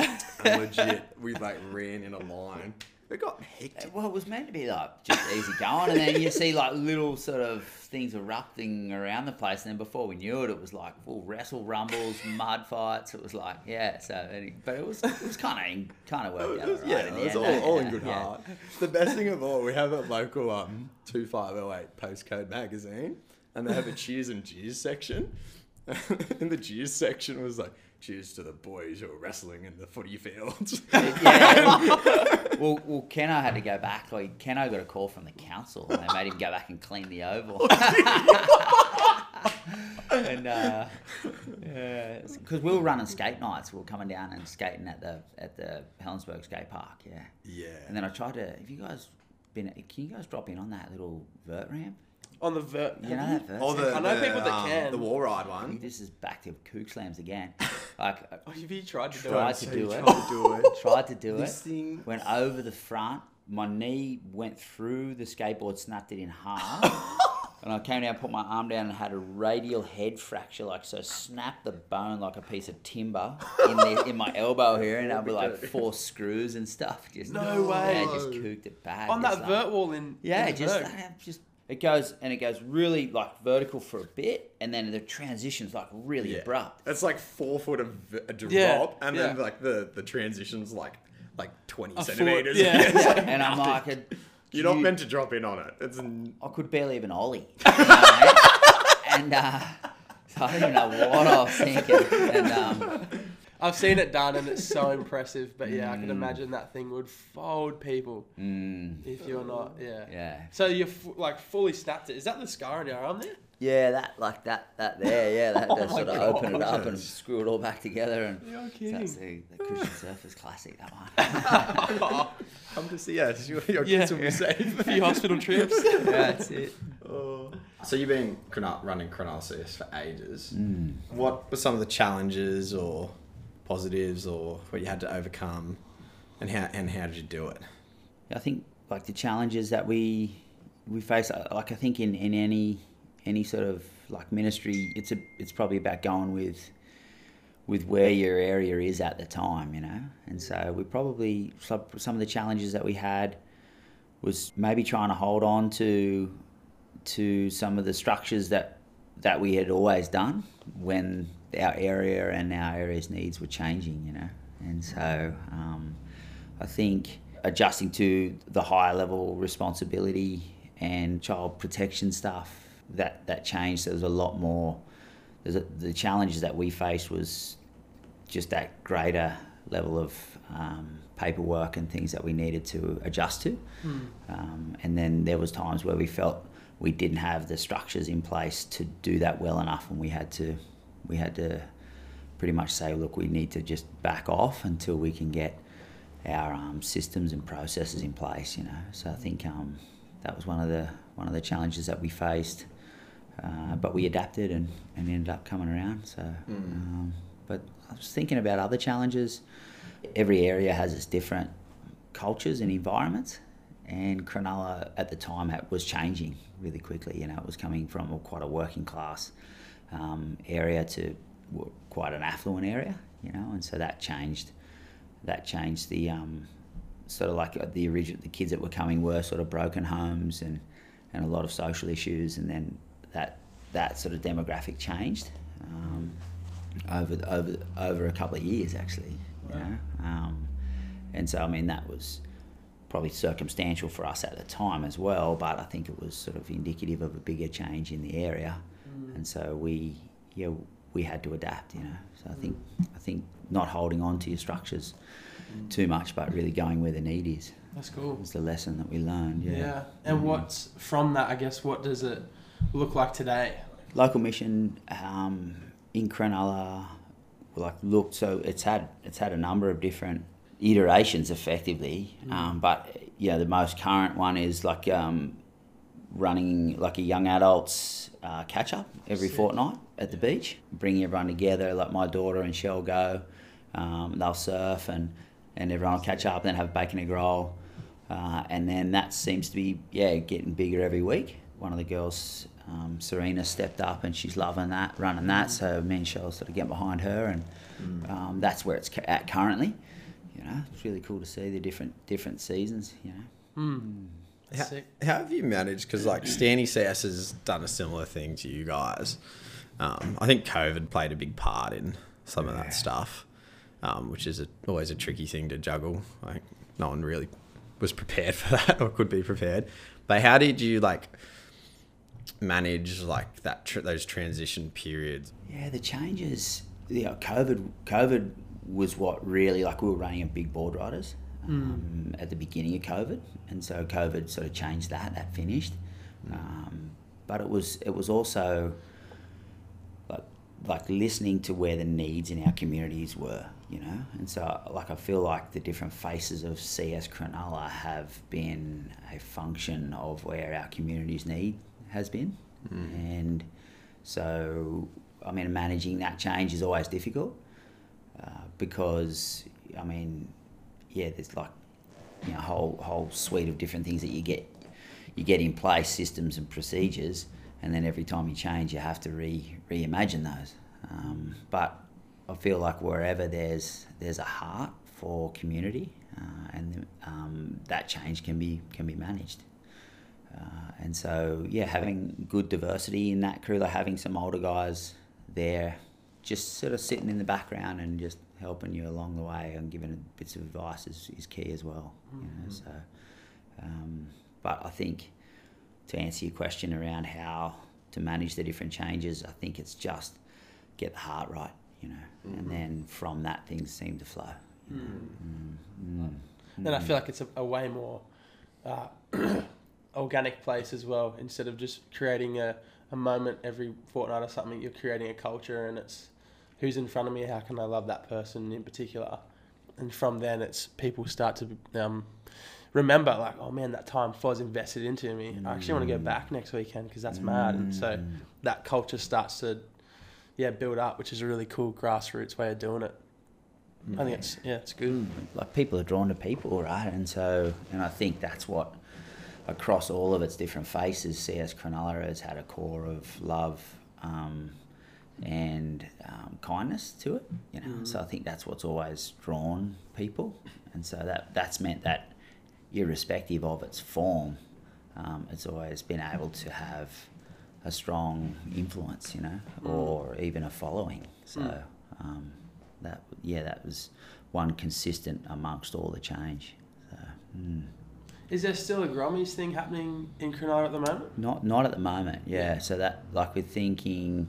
<laughs> And legit, we like ran in a line. It got hectic. Well, it was meant to be like just easy going, and then you see like little sort of things erupting around the place, and then before we knew it, it was like full wrestle rumbles, mud fights. It was like yeah, so but it was it was kind of kind of worked out. It was- all yeah, it was end, all, eh? all Yeah, in good yeah. heart. The best thing of all, we have a local um, 2508 postcode magazine, and they have a cheers and jeers section. <laughs> in the jeers section was like, cheers to the boys who are wrestling in the footy fields. <laughs> Yeah. <laughs> well, well, Keno had to go back. Like Keno got a call from the council, and they made him go back and clean the oval. and uh, yeah, because we were running skate nights. We were coming down and skating at the at the Helensburgh skate park. Yeah. yeah. And then I tried to. Have you guys been? Can you guys drop in on that little vert ramp? On the vert. You know that vert? Oh, the, I know the, people that um, can. The wall ride one. This is back to kook slams again. Like <laughs> Oh, have you tried to do Tried it? to So do you it. tried to do it. <laughs> tried to do This it. thing. Went over the front, my knee went through the skateboard, snapped it in half. <laughs> And I came down, put my arm down, and had a radial head fracture, like so. Snapped the bone like a piece of timber in the, in my elbow here, and I with like four screws and stuff. Just No way. Yeah, just cooked it back. On It's that like- vert wall in yeah, in the just vert. that, just it goes and it goes really like vertical for a bit, and then the transition's like really abrupt. It's like four foot of v- a drop, Yeah, and then yeah. like the the transition's like like twenty foot, centimeters. yeah. <laughs> It's like <laughs> and I'm nothing. like, a, you're not meant to drop in on it. It's n- I could barely even ollie. You know what I mean? <laughs> and uh, so I don't even know what I was thinking. And um, I've seen it done and it's so <laughs> impressive. But yeah, I Mm. can imagine that thing would fold people if you're not. Yeah. yeah, So you're f- like fully snapped it. Is that the scar on your arm there? yeah, that like that that there, yeah, that, <laughs> Oh that sort of open it up and screw it all back together. And You're kidding. that's the, the Christian Surfers classic. That one. <laughs> come to see us. Your, your Yeah. kids will be safe. A few hospital trips. yeah, that's it. So you've been running Cronulla CS for ages. Mm. What were some of the challenges or positives or what you had to overcome, and how and how did you do it? I think like the challenges that we we face, like I think in, in any any sort of like ministry, it's a it's probably about going with with where your area is at the time, you know. And so we probably some of the challenges that we had was maybe trying to hold on to to some of the structures that that we had always done when our area and our area's needs were changing, you know. And so um, I think adjusting to the higher level responsibility and child protection stuff that that changed. There was a lot more. There's a, the challenges that we faced was just that greater level of um, paperwork and things that we needed to adjust to. Um, and then there was times where we felt we didn't have the structures in place to do that well enough, and we had to we had to pretty much say, look, we need to just back off until we can get our um, systems and processes in place. You know, so I think um, that was one of the one of the challenges that we faced. Uh, but we adapted and, and ended up coming around. So, um, but I was thinking about other challenges. Every area has its different cultures and environments, and Cronulla at the time was changing really quickly. You know, it was coming from a, quite a working class um, area to quite an affluent area. You know, and so that changed. That changed the um, sort of like uh, the original the kids that were coming were sort of broken homes and and a lot of social issues, and then that that sort of demographic changed um, over over over a couple of years actually. You know? um, and so I mean that was probably circumstantial for us at the time as well, but I think it was sort of indicative of a bigger change in the area, and so we yeah we had to adapt. You know, so I think I think not holding on to your structures too much, but really going where the need is That's cool. It's the lesson that we learned. Yeah. Yeah. And what's from that? I guess what does it look like today? local mission um, in Cronulla, like looked so it's had it's had a number of different iterations effectively, um, but yeah, the most current one is like um, running like a young adults uh, catch up every Sick. fortnight at the beach, bringing everyone together. Like my daughter and Shell go, um, they'll surf and and everyone will catch up, and then have a bacon and roll, uh, and then that seems to be yeah getting bigger every week. One of the girls, um, Serena, stepped up and she's loving that, running that. So me and Shell sort of get behind her, and um, that's where it's at currently. You know, it's really cool to see the different different seasons. You know. How, how have you managed? Because like Stanley CS has done a similar thing to you guys. Um, I think COVID played a big part in some of that stuff, um, which is a, always a tricky thing to juggle. Like no one really was prepared <laughs> for that or could be prepared. But how did you like manage like that tr- those transition periods? Yeah, the changes. Yeah, COVID. COVID was what really like we were running a big board riders um, at the beginning of COVID, and so COVID sort of changed that. That finished, um, but it was it was also like like listening to where the needs in our communities were, you know. And so like I feel like the different faces of CS Cronulla have been a function of where our community's need has been, and so I mean managing that change is always difficult uh, because I mean yeah there's like you know whole whole suite of different things that you get you get in place, systems and procedures, and then every time you change, you have to re reimagine those. Um, but I feel like wherever there's there's a heart for community, uh, and um, that change can be can be managed. Uh, and so yeah, having good diversity in that crew, like having some older guys there, just sort of sitting in the background and just helping you along the way and giving bits of advice is, is key as well. Mm-hmm. You know, mm-hmm. so, um, but I think to answer your question around how to manage the different changes, I think it's just get the heart right, you know, mm-hmm. and then from that things seem to flow. You know? mm. Mm. Then I feel like it's a, a way more uh, <clears throat> organic place as well. Instead of just creating a, a moment every fortnight or something, you're creating a culture, and it's who's in front of me. How can I love that person in particular? And from then, it's people start to um, remember like, oh man, that time Foz invested into me. Mm. I actually want to go mm. back next weekend because that's mm. mad. And so mm. that culture starts to, yeah, build up, which is a really cool grassroots way of doing it. I think it's yeah, it's good. Like people are drawn to people, right? And so, and I think that's what across all of its different faces, CS Cronulla has had a core of love um, and um, kindness to it. You know, mm. so I think that's what's always drawn people, and so that that's meant that irrespective of its form, um, it's always been able to have a strong influence, you know, mm. or even a following. So mm. um, that, yeah, that was one consistent amongst all the change. So, mm. Is there still a Grommies thing happening in Cronulla at the moment? Not, not at the moment. Yeah. So that, like, we're thinking,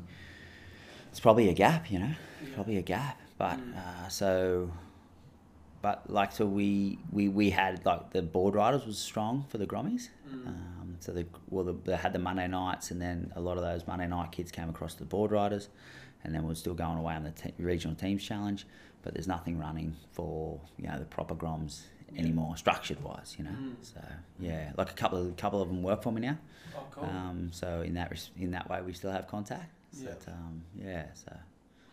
it's probably a gap, you know, yeah. probably a gap. But mm. uh, so but like so we we we had like the board riders was strong for the Grommies. Mm. Um, so the well the, they had the Monday nights, and then a lot of those Monday night kids came across the board riders, and then we're still going away on the te- regional teams challenge. But there's nothing running for you know the proper Groms anymore, structured wise. You know, mm. so yeah, like a couple of couple of them work for me now. Oh, cool. Um, so in that in that way, we still have contact. Yeah. But, um, yeah. So.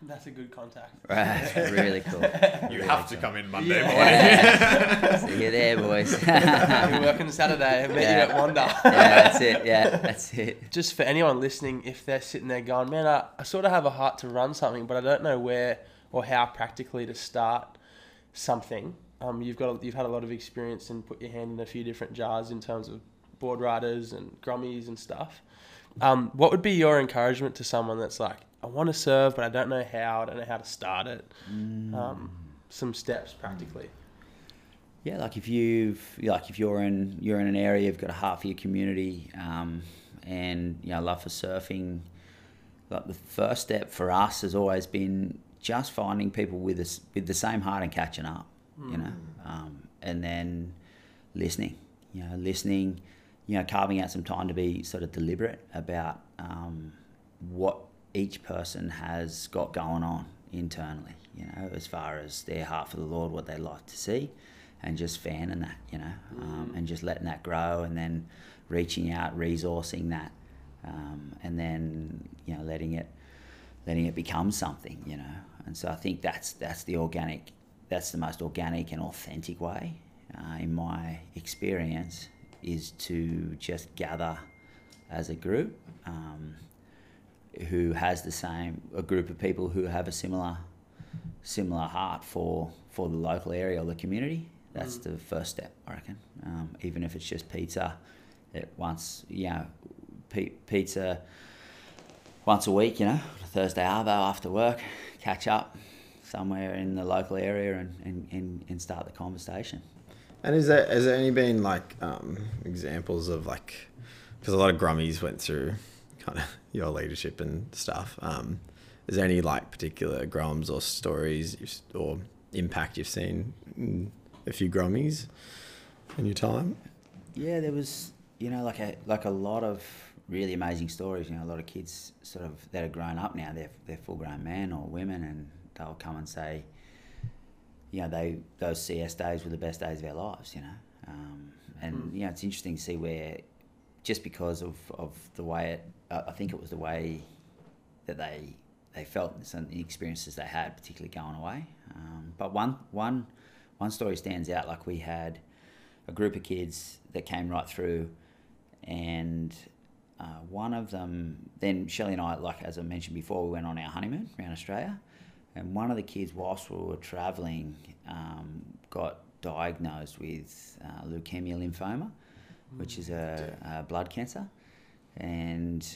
That's a good contact. <laughs> Right, really cool. <laughs> You really have cool. to come in Monday yeah. morning. <laughs> See you there, boys. You're working Saturday. I met yeah. you at Wanda. yeah, that's it. Yeah, that's it. Just for anyone listening, if they're sitting there going, man, I, I sort of have a heart to run something, but I don't know where or how practically to start something. Um, you've got you've had a lot of experience and put your hand in a few different jars in terms of board riders and grummies and stuff. Um, what would be your encouragement to someone that's like, I want to serve, but I don't know how. I don't know how to start it. Mm. Um, some steps practically. Yeah, like if you've like if you're in you're in an area, you've got a heart for your community, um, and you know love for surfing. Like the first step for us has always been just finding people with us with the same heart and catching up. Mm. You know, mm. um, and then listening. You know, listening. You know, carving out some time to be sort of deliberate about um, what each person has got going on internally, you know, as far as their heart for the Lord, what they like to see, and just fanning that, you know, um, and just letting that grow and then reaching out, resourcing that, um, and then, you know, letting it, letting it become something, you know. And so I think that's, that's the organic, that's the most organic and authentic way, uh, in my experience, is to just gather as a group. Um, who has the same a group of people who have a similar similar heart for for the local area or the community. That's mm. the first step, I reckon. Um, even if it's just pizza, it once you know, p- pizza once a week. You know, Thursday arvo after work, catch up somewhere in the local area and, and, and, and start the conversation. And is there has there any been like um, examples of like because a lot of grummies went through kind of <laughs> your leadership and stuff. Um, is there any like particular Groms or stories or impact you've seen in a few grummies in your time? Yeah, there was you know like a like a lot of really amazing stories. You know, a lot of kids sort of that are grown up now. They're they're full grown men or women, and they'll come and say, you know, they those CS days were the best days of our lives. You know, um, and mm. you know it's interesting to see where just because of, of the way it I think it was the way that they they felt and the experiences they had, particularly going away. Um, but one one one story stands out. Like we had a group of kids that came right through, and uh, one of them, then Shelley and I, like as I mentioned before, we went on our honeymoon around Australia, and one of the kids, whilst we were travelling, um, got diagnosed with uh, leukemia lymphoma, which is a, a blood cancer, and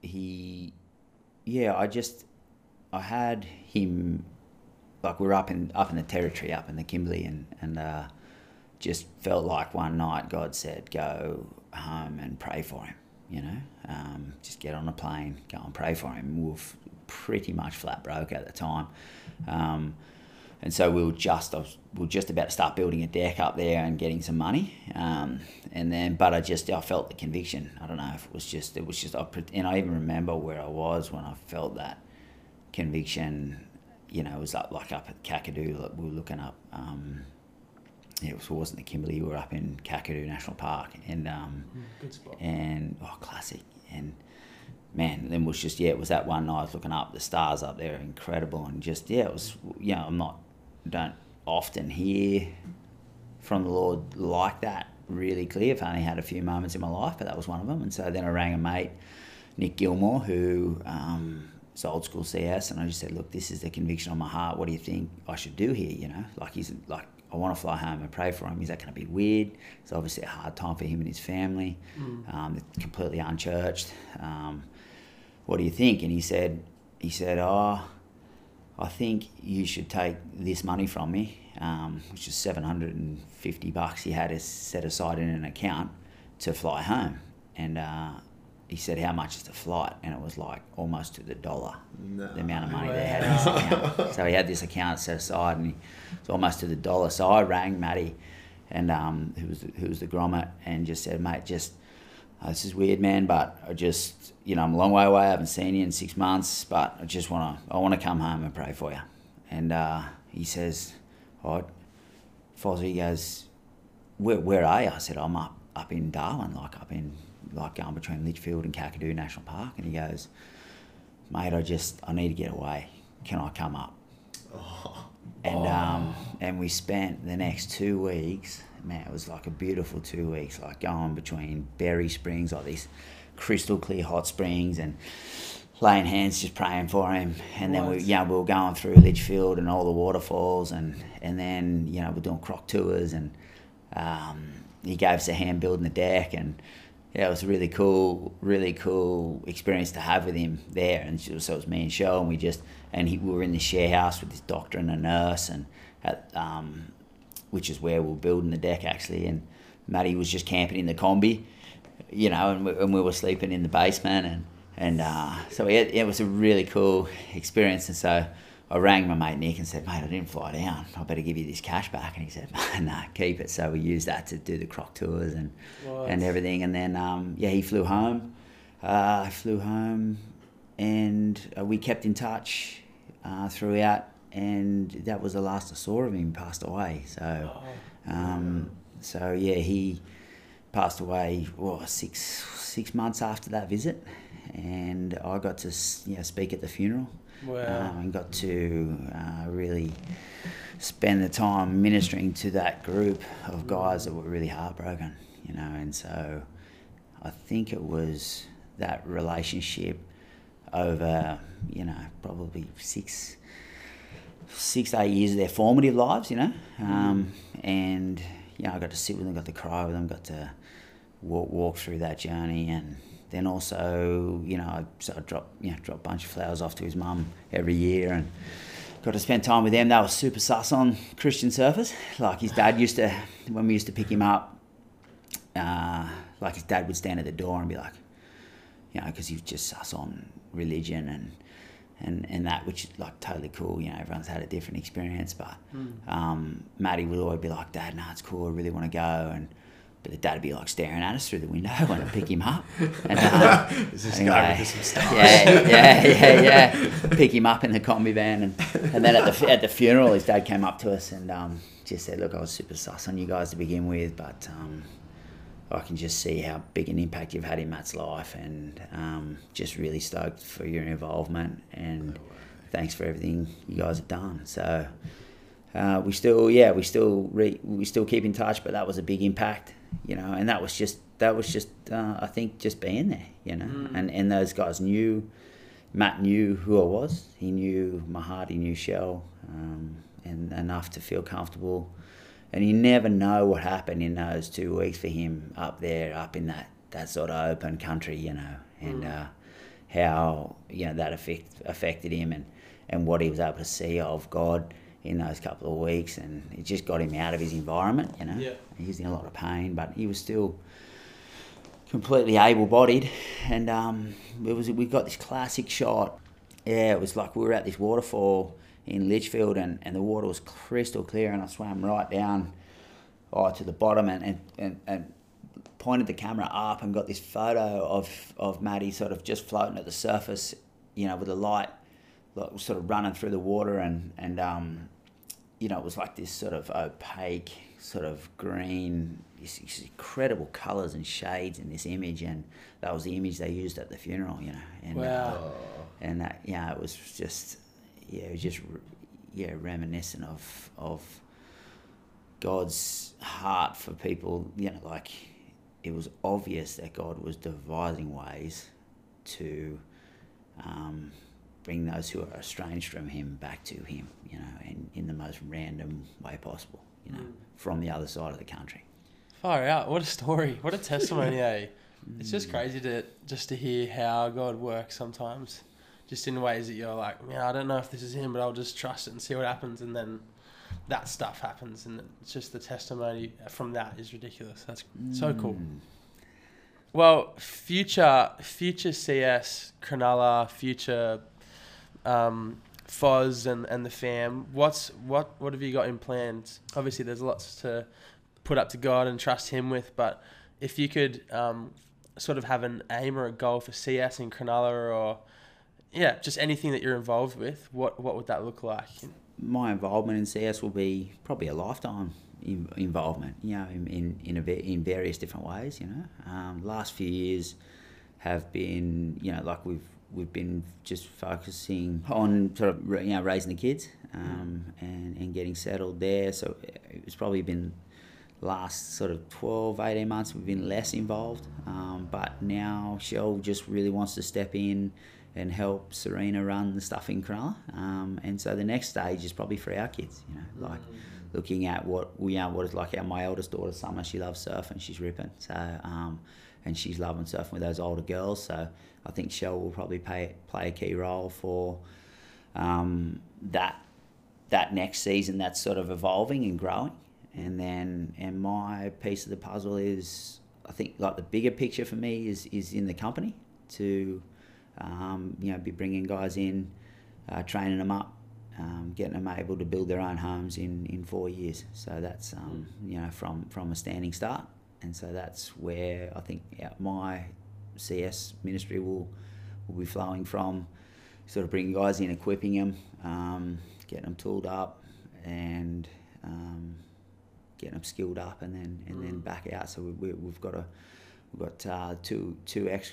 he, yeah, I just, I had him, like we are up in up in the territory, up in the Kimberley, and and uh, just felt like one night God said, go home and pray for him. You know, um, just get on a plane, go and pray for him. We were f- pretty much flat broke at the time. Um, and so we were just I was, we were just about to start building a deck up there and getting some money, um, and then but I just I felt the conviction. I don't know if it was just it was just I, and I even remember where I was when I felt that conviction. You know, it was up like up at Kakadu. Like we were looking up. Um, it was, wasn't the Kimberley. We were up in Kakadu National Park, and um, Good spot. and oh, classic. And man, then was just yeah, it was that one night I was looking up the stars up there, incredible, and just yeah, it was you know I'm not don't often hear from the Lord like that really clear. I've only had a few moments in my life, but that was one of them. And so then I rang a mate, Nick Gilmore, who um, is old school CS, and I just said, look, this is the conviction on my heart. What do you think I should do here? You know, like he's like. I want to fly home and pray for him. Is that going to be weird? It's obviously a hard time for him and his family. Um, completely unchurched. Um, what do you think? And he said, he said, oh, I think you should take this money from me, um, which is 750 bucks he had to set aside in an account to fly home. And uh, he said, how much is the flight? And it was like almost to the dollar, the amount of money they had in his account. So he had this account set aside and he, it's almost to the dollar. So I rang Matty, and um, who was the, who was the grommet, and just said, mate, just uh, this is weird, man, but I just, you know, I'm a long way away. I haven't seen you in six months, but I just want to, I want to come home and pray for you. And uh, he says, all right, Fozzie, he goes, where, where are you? I said, I'm up, up in Darwin, like up in, like going between Litchfield and Kakadu National Park. And he goes, mate, I just, I need to get away. Can I come up? <laughs> And um, and we spent the next two weeks. Man, it was like a beautiful two weeks. Like going between Berry Springs, like these crystal clear hot springs, and laying hands, just praying for him. And then we, yeah, we were going through Litchfield and all the waterfalls, and and then you know we're doing croc tours, and um, he gave us a hand building the deck, and yeah, it was a really cool, really cool experience to have with him there. And so so it was me and Show, and we just and he, we were in the share house with this doctor and a nurse, and at, um, which is where we were building the deck actually. And Matty was just camping in the combi, you know, and we, and we were sleeping in the basement, and and uh, so it, it was a really cool experience. And so I rang my mate Nick and said, mate, I didn't fly down. I better give you this cash back. And he said, <laughs> no, keep it. So we used that to do the croc tours and and everything. And then um, yeah, he flew home. Uh, I flew home, and uh, we kept in touch uh, throughout. And that was the last I saw of him. He passed away. So, um, so yeah, he passed away. Well, six six months after that visit, and I got to you know speak at the funeral. Wow. Um, and got to uh, really spend the time ministering to that group of guys that were really heartbroken, you know. And so I think it was that relationship over, you know, probably six, six, eight years of their formative lives, you know. Um, and, you know, I got to sit with them, got to cry with them, got to walk, walk through that journey and then also, you know, I, so I drop, you know, drop a bunch of flowers off to his mum every year and got to spend time with them. They were super sus on Christian surfers. Like his dad used to, when we used to pick him up, uh, like his dad would stand at the door and be like, you know, because he was just sus on religion and and and that, which is like totally cool. You know, everyone's had a different experience, but um, Matty would always be like, "Dad, no, it's cool. I really want to go." And but the dad would be like staring at us through the window <laughs> when I pick him up. And, uh, <laughs> anyway, guy with some yeah, yeah, yeah, yeah. <laughs> Pick him up in the combi van, and, and then at the at the funeral, his dad came up to us and um, just said, "Look, I was super sus on you guys to begin with, but um, I can just see how big an impact you've had in Matt's life, and um, just really stoked for your involvement, and thanks for everything you guys have done." So. uh, we still yeah we still re, we still keep in touch, but that was a big impact, you know, and that was just that was just uh, I think just being there, you know, Mm. and and those guys knew. Matt knew who I was. He knew my heart. He knew Shell, um, and enough to feel comfortable. And you never know what happened in those two weeks for him up there, up in that, that sort of open country, you know, and Mm. uh, how you know that affect, affected him and, and what he was able to see of God in those couple of weeks, and it just got him out of his environment, you know. Yeah. He was in a lot of pain, but he was still completely able-bodied, and um, it was we got this classic shot. Yeah, it was like we were at this waterfall in Litchfield, and, and the water was crystal clear, and I swam right down oh, to the bottom and, and, and, and pointed the camera up and got this photo of, of Matty sort of just floating at the surface, you know, with the light like, sort of running through the water and, and um, you know, it was like this sort of opaque, sort of green, these, incredible colours and shades in this image, and that was the image they used at the funeral, you know. And, uh, and that, yeah, it was just, yeah, it was just, re- yeah, reminiscent of of God's heart for people. You know, like it was obvious that God was devising ways to um, bring those who are estranged from Him back to Him. You know, in in the most random way possible. You know, Mm. from the other side of the country. Far out. What a story. What a testimony, eh? It's just Mm. crazy to just to hear how God works sometimes, just in ways that you're like, yeah, I don't know if this is Him, but I'll just trust it and see what happens, and then that stuff happens, and it's just the testimony from that is ridiculous. That's so cool. Mm. Well, future future CS Cronulla, future um, Foz and, and the fam. What's what what have you got in plans? Obviously, there's lots to put up to God and trust Him with, but if you could um, sort of have an aim or a goal for CS in Cronulla, or yeah, just anything that you're involved with, what what would that look like? my involvement in CS will be probably a lifetime in, involvement, you know, in in in, a, in various different ways. You know, um, last few years have been, you know, like we've we've been just focusing on sort of you know raising the kids um, and and getting settled there. So it's probably been last sort of 12 18 months we've been less involved um, but now shell just really wants to step in and help Serena run the stuff in Cronulla. Um, and so the next stage is probably for our kids, you know, like looking at what we are, what it's like. Our, my eldest daughter, Summer, she loves surfing, she's ripping. So, um, and she's loving surfing with those older girls. So I think Shell will probably play play a key role for um, that that next season. That's sort of evolving and growing. And then, and my piece of the puzzle is, I think, like the bigger picture for me is is in the company to um, you know, be bringing guys in, uh, training them up, um, getting them able to build their own homes in, in four years. So that's um, you know from from a standing start, and so that's where I think my CS ministry will will be flowing from. Sort of bringing guys in, equipping them, um, getting them tooled up, and um, getting them skilled up, and then and then Mm. back out. So we, we, we've got a we've got uh, two two ex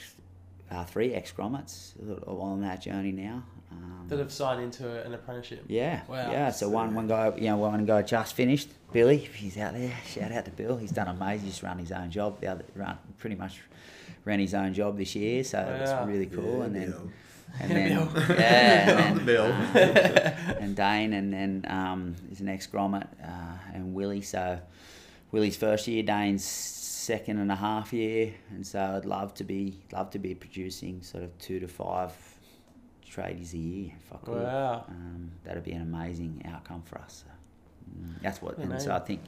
uh, three ex grommets on that journey now. Um, That have signed into an apprenticeship. yeah, Wow. yeah. So one one guy, you know, one guy just finished. Billy, if he's out there, shout out to Bill. He's done amazing. He's run his own job. The other run pretty much ran his own job this year. So Wow. it's really cool. and then and then Bill. yeah, and then, <laughs> Bill. uh, <laughs> and Dane, and then um, is an ex grommet, uh, and Willie. So Willie's first year, Dane's second and a half year, and so I'd love to be love to be producing sort of two to five tradies a year if I could. Wow. Um, that'd be an amazing outcome for us. So, mm, that's what, and so I think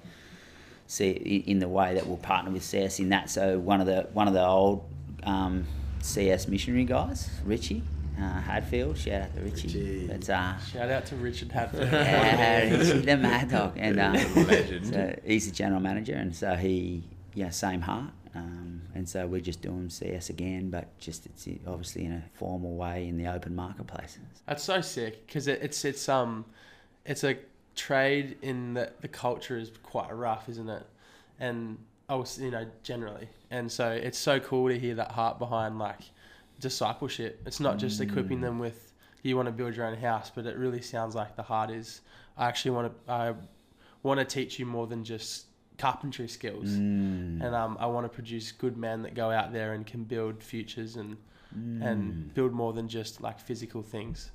see in the way that we'll partner with CS in that. So one of the one of the old um, CS missionary guys, Richie uh, Hadfield, shout out to Richie. Richie. But uh, Shout out to Richard <laughs> Hadfield. yeah, Richie the Mad Dog, and um, so he's the general manager, and so he yeah same heart. Um, and so we're just doing CS again, but just it's obviously in a formal way in the open marketplace. That's so sick because it, it's it's um, it's a trade in that the culture is quite rough, isn't it? And I was you know generally, and so it's so cool to hear that heart behind like discipleship. It's not just equipping Mm. them with you want to build your own house, but it really sounds like the heart is I actually want to I want to teach you more than just carpentry skills, Mm. and um, I want to produce good men that go out there and can build futures and Mm. and build more than just like physical things.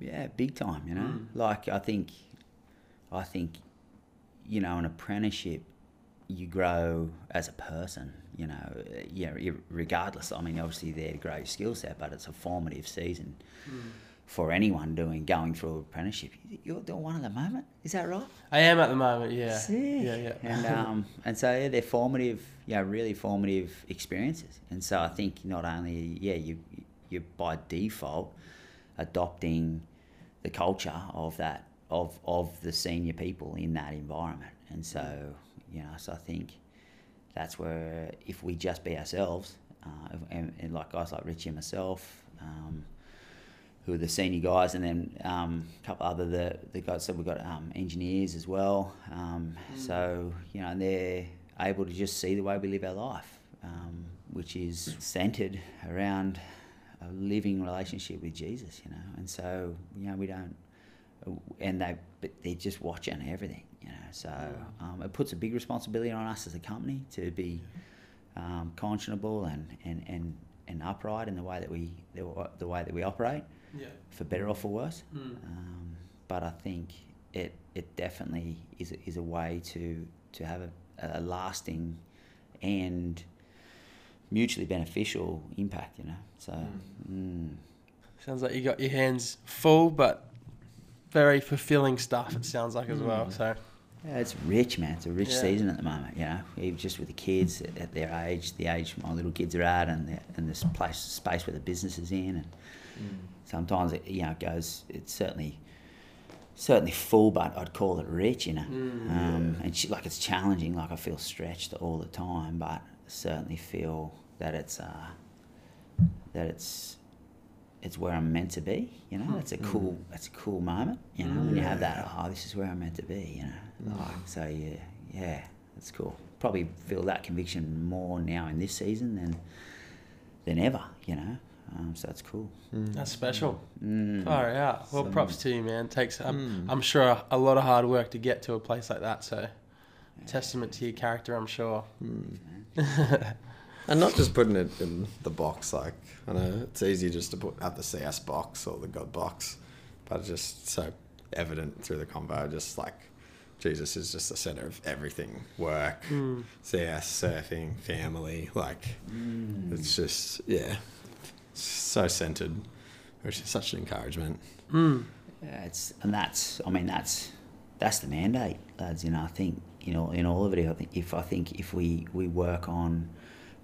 Yeah, big time. You know, Mm. like I think, I think, you know, an apprenticeship, you grow as a person. You know, yeah, regardless. I mean, obviously to grow your skill set, but it's a formative season for anyone doing going through apprenticeship. You're doing one at the moment, is that right? I am at the moment, yeah, Sick. yeah, yeah. And <laughs> um, and so yeah, they're formative, yeah, really formative experiences. And so I think not only yeah, you you by default adopting the culture of that of of the senior people in that environment. And so you know, so I think that's where if we just be ourselves, uh, and, and like guys like Richie and myself. Um, who are the senior guys, and then um, a couple other the the guys. So we've got um, engineers as well. Um, So you know, and they're able to just see the way we live our life, um, which is centered around a living relationship with Jesus. You know, and so you know we don't, and they but they're just watching everything. You know, so um, it puts a big responsibility on us as a company to be um, conscionable and, and, and, and upright in the way that we the, the way that we operate yeah. for better or for worse. Mm. Um, but I think it it definitely is a, is a way to to have a, a lasting and mutually beneficial impact. You know, so mm. Sounds like you got your hands full, but very fulfilling stuff. It sounds like as well. So yeah, it's rich, man. It's a rich Yeah. season at the moment. You know, even just with the kids at, at their age, the age my little kids are at, and the, and this place space where the business is in, and sometimes it you know goes. It's certainly certainly full, but I'd call it rich. You know, Mm, um, and sh- like it's challenging. Like I feel stretched all the time, but certainly feel that it's uh, that it's it's where I'm meant to be. You know, that's a cool that's a cool moment. You know, when you have that, oh, this is where I'm meant to be. You know, like so yeah, yeah, that's cool. Probably feel that conviction more now in this season than than ever. You know, um, so that's cool. Hmm. that's special. Mm. Far out. Well, props to you, man. Takes I'm, hmm. I'm sure a, a lot of hard work to get to a place like that. So, testament to your character, I'm sure. Hmm. <laughs> And not just putting it in the box, like I know it's easy just to put have the CS box or the God box, but it's just so evident through the convo, just like Jesus is just the center of everything: work, CS, surfing, family. Like it's just yeah, so centered, which is such an encouragement. Mm. Yeah, it's and that's I mean that's that's the mandate, lads. You know, I think you know in all of it. I think if I think if we we work on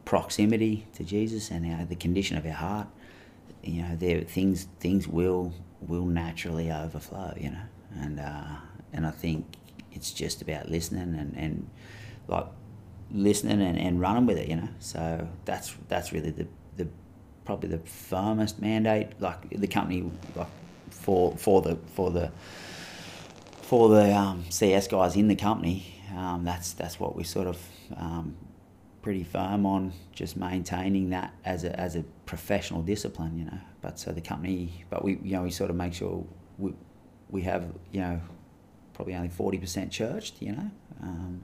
proximity to Jesus and our, the condition of our heart, you know, there things things will will naturally overflow. You know, and uh, and I think it's just about listening and and like listening and, and running with it. You know, so that's that's really the the probably the firmest mandate like the company like for for the for the for the um, CS guys in the company. Um, that's that's what we sort of um, pretty firm on just maintaining that as a as a professional discipline, you know. But so the company, but we you know we sort of make sure we we have you know probably only forty percent churched, you know. Um,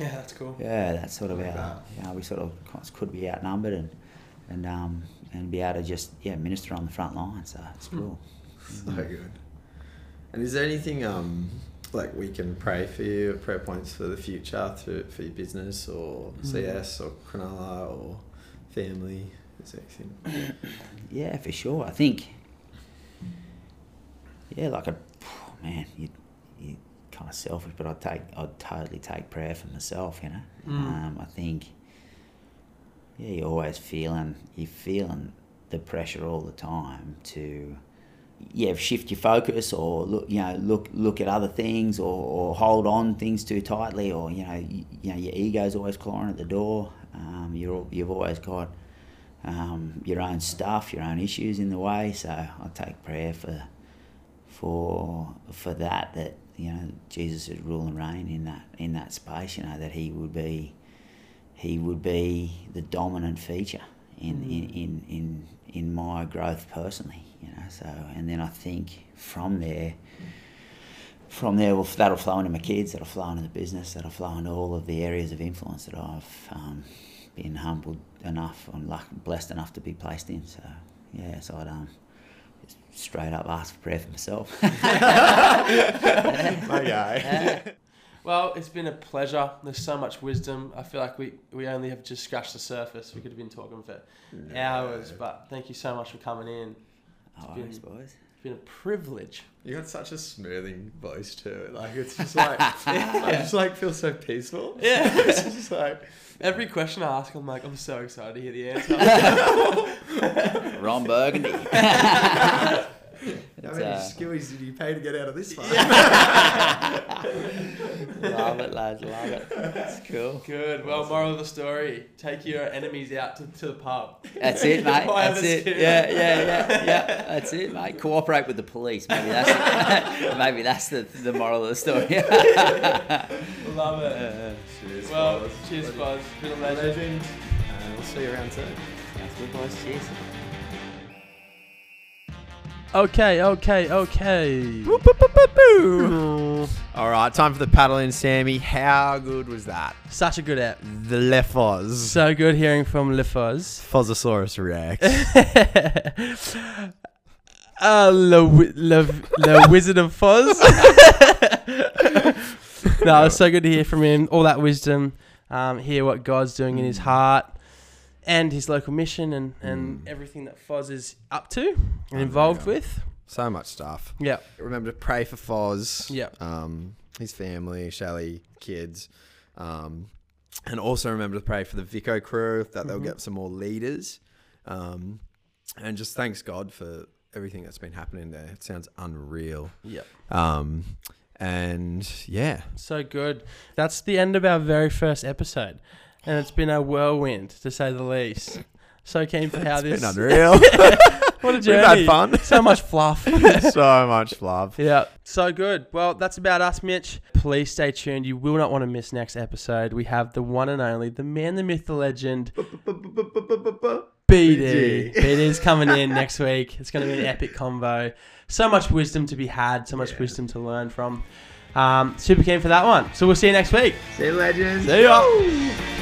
Yeah, that's cool. yeah, that's sort of Like our, that. you know, we sort of could be outnumbered and and um, and be able to just yeah minister on the front line. So it's cool. So good. And is there anything um like we can pray for you, prayer points for the future through for your business or CS or Cronulla or family? Is there anything? <coughs> Yeah, for sure. I think. Yeah, like a man, you you kind of selfish, but I'd take I'd totally take prayer for myself. You know, Mm. um, I think. Yeah, you're always feeling you're feeling the pressure all the time to. Yeah, shift your focus, or look, you know, look look at other things, or, or hold on things too tightly, or you know, you, you know, your ego's always clawing at the door. Um, you're you've always got um, your own stuff, your own issues in the way. So I take prayer for for for that that you know Jesus would rule and reign in that in that space. You know that he would be he would be the dominant feature in in, in in in my growth personally. You know, so and then I think from there. From there, well, that'll flow into my kids. That'll flow into the business. That'll flow into all of the areas of influence that I've um, been humbled enough and luck, blessed enough to be placed in. So, yeah, so I'd um, just straight up ask for prayer for myself. <laughs> <laughs> My guy. Well, it's been a pleasure. There's so much wisdom. I feel like we, we only have just scratched the surface. We could have been talking for hours, but thank you so much for coming in. All oh, been- right, boys. It's been a privilege. You got such a smoothing voice too. Like it's just like <laughs> I just like feel so peaceful. <laughs> Yeah. <laughs> it's just like Every question I ask, I'm like, I'm so excited to hear the answer. Ron Burgundy. How many uh, skillies did you pay to get out of this <laughs> one? love it, lads. Love it. It's cool. Good. Well, moral of the story: take your enemies out to, to the pub. That's it, <laughs> mate. That's it. skin. Yeah, yeah, yeah, yeah. <laughs> That's it, mate. Cooperate with the police. Maybe that's maybe that's the the moral of the story. Love it. Cheers, Well, fellas. cheers, Bloody Buzz. Been a legend. Legend. And we'll see you around soon. Sounds good, boys. Cheers. Okay, okay, okay. All right, time for the paddle in, Sammy. How good was that? Such a good app. The Lefos. So good hearing from Lefuz. Fozosaurus Rex. <laughs> uh, the, wi- the, the Wizard of Foz. <laughs> no, it's so good to hear from him. All that wisdom, um, hear what God's doing in his heart and his local mission and, and everything that Foz is up to and involved with. so much stuff. Yeah. Remember to pray for Foz. Yep. Um, his family, Shelley, kids. Um, and also remember to pray for the Vico crew that they'll Mhm. get some more leaders. Um, and just thanks God for everything that's been happening there. It sounds unreal. Yep. Um, and yeah, So good. That's the end of our very first episode. And it's been a whirlwind, to say the least. So keen for how it's this. been unreal. <laughs> What a journey! We've journey. had fun. So much fluff. <laughs> so much love. Yeah, so good. Well, that's about us, Mitch. Please stay tuned. You will not want to miss next episode. We have the one and only, the man, the myth, the legend, BD. BD. BD's coming in next week. It's going to be an epic combo. So much wisdom to be had, so much Yeah. wisdom to learn from. Um, super keen for that one. So we'll see you next week. See you, legends. See ya.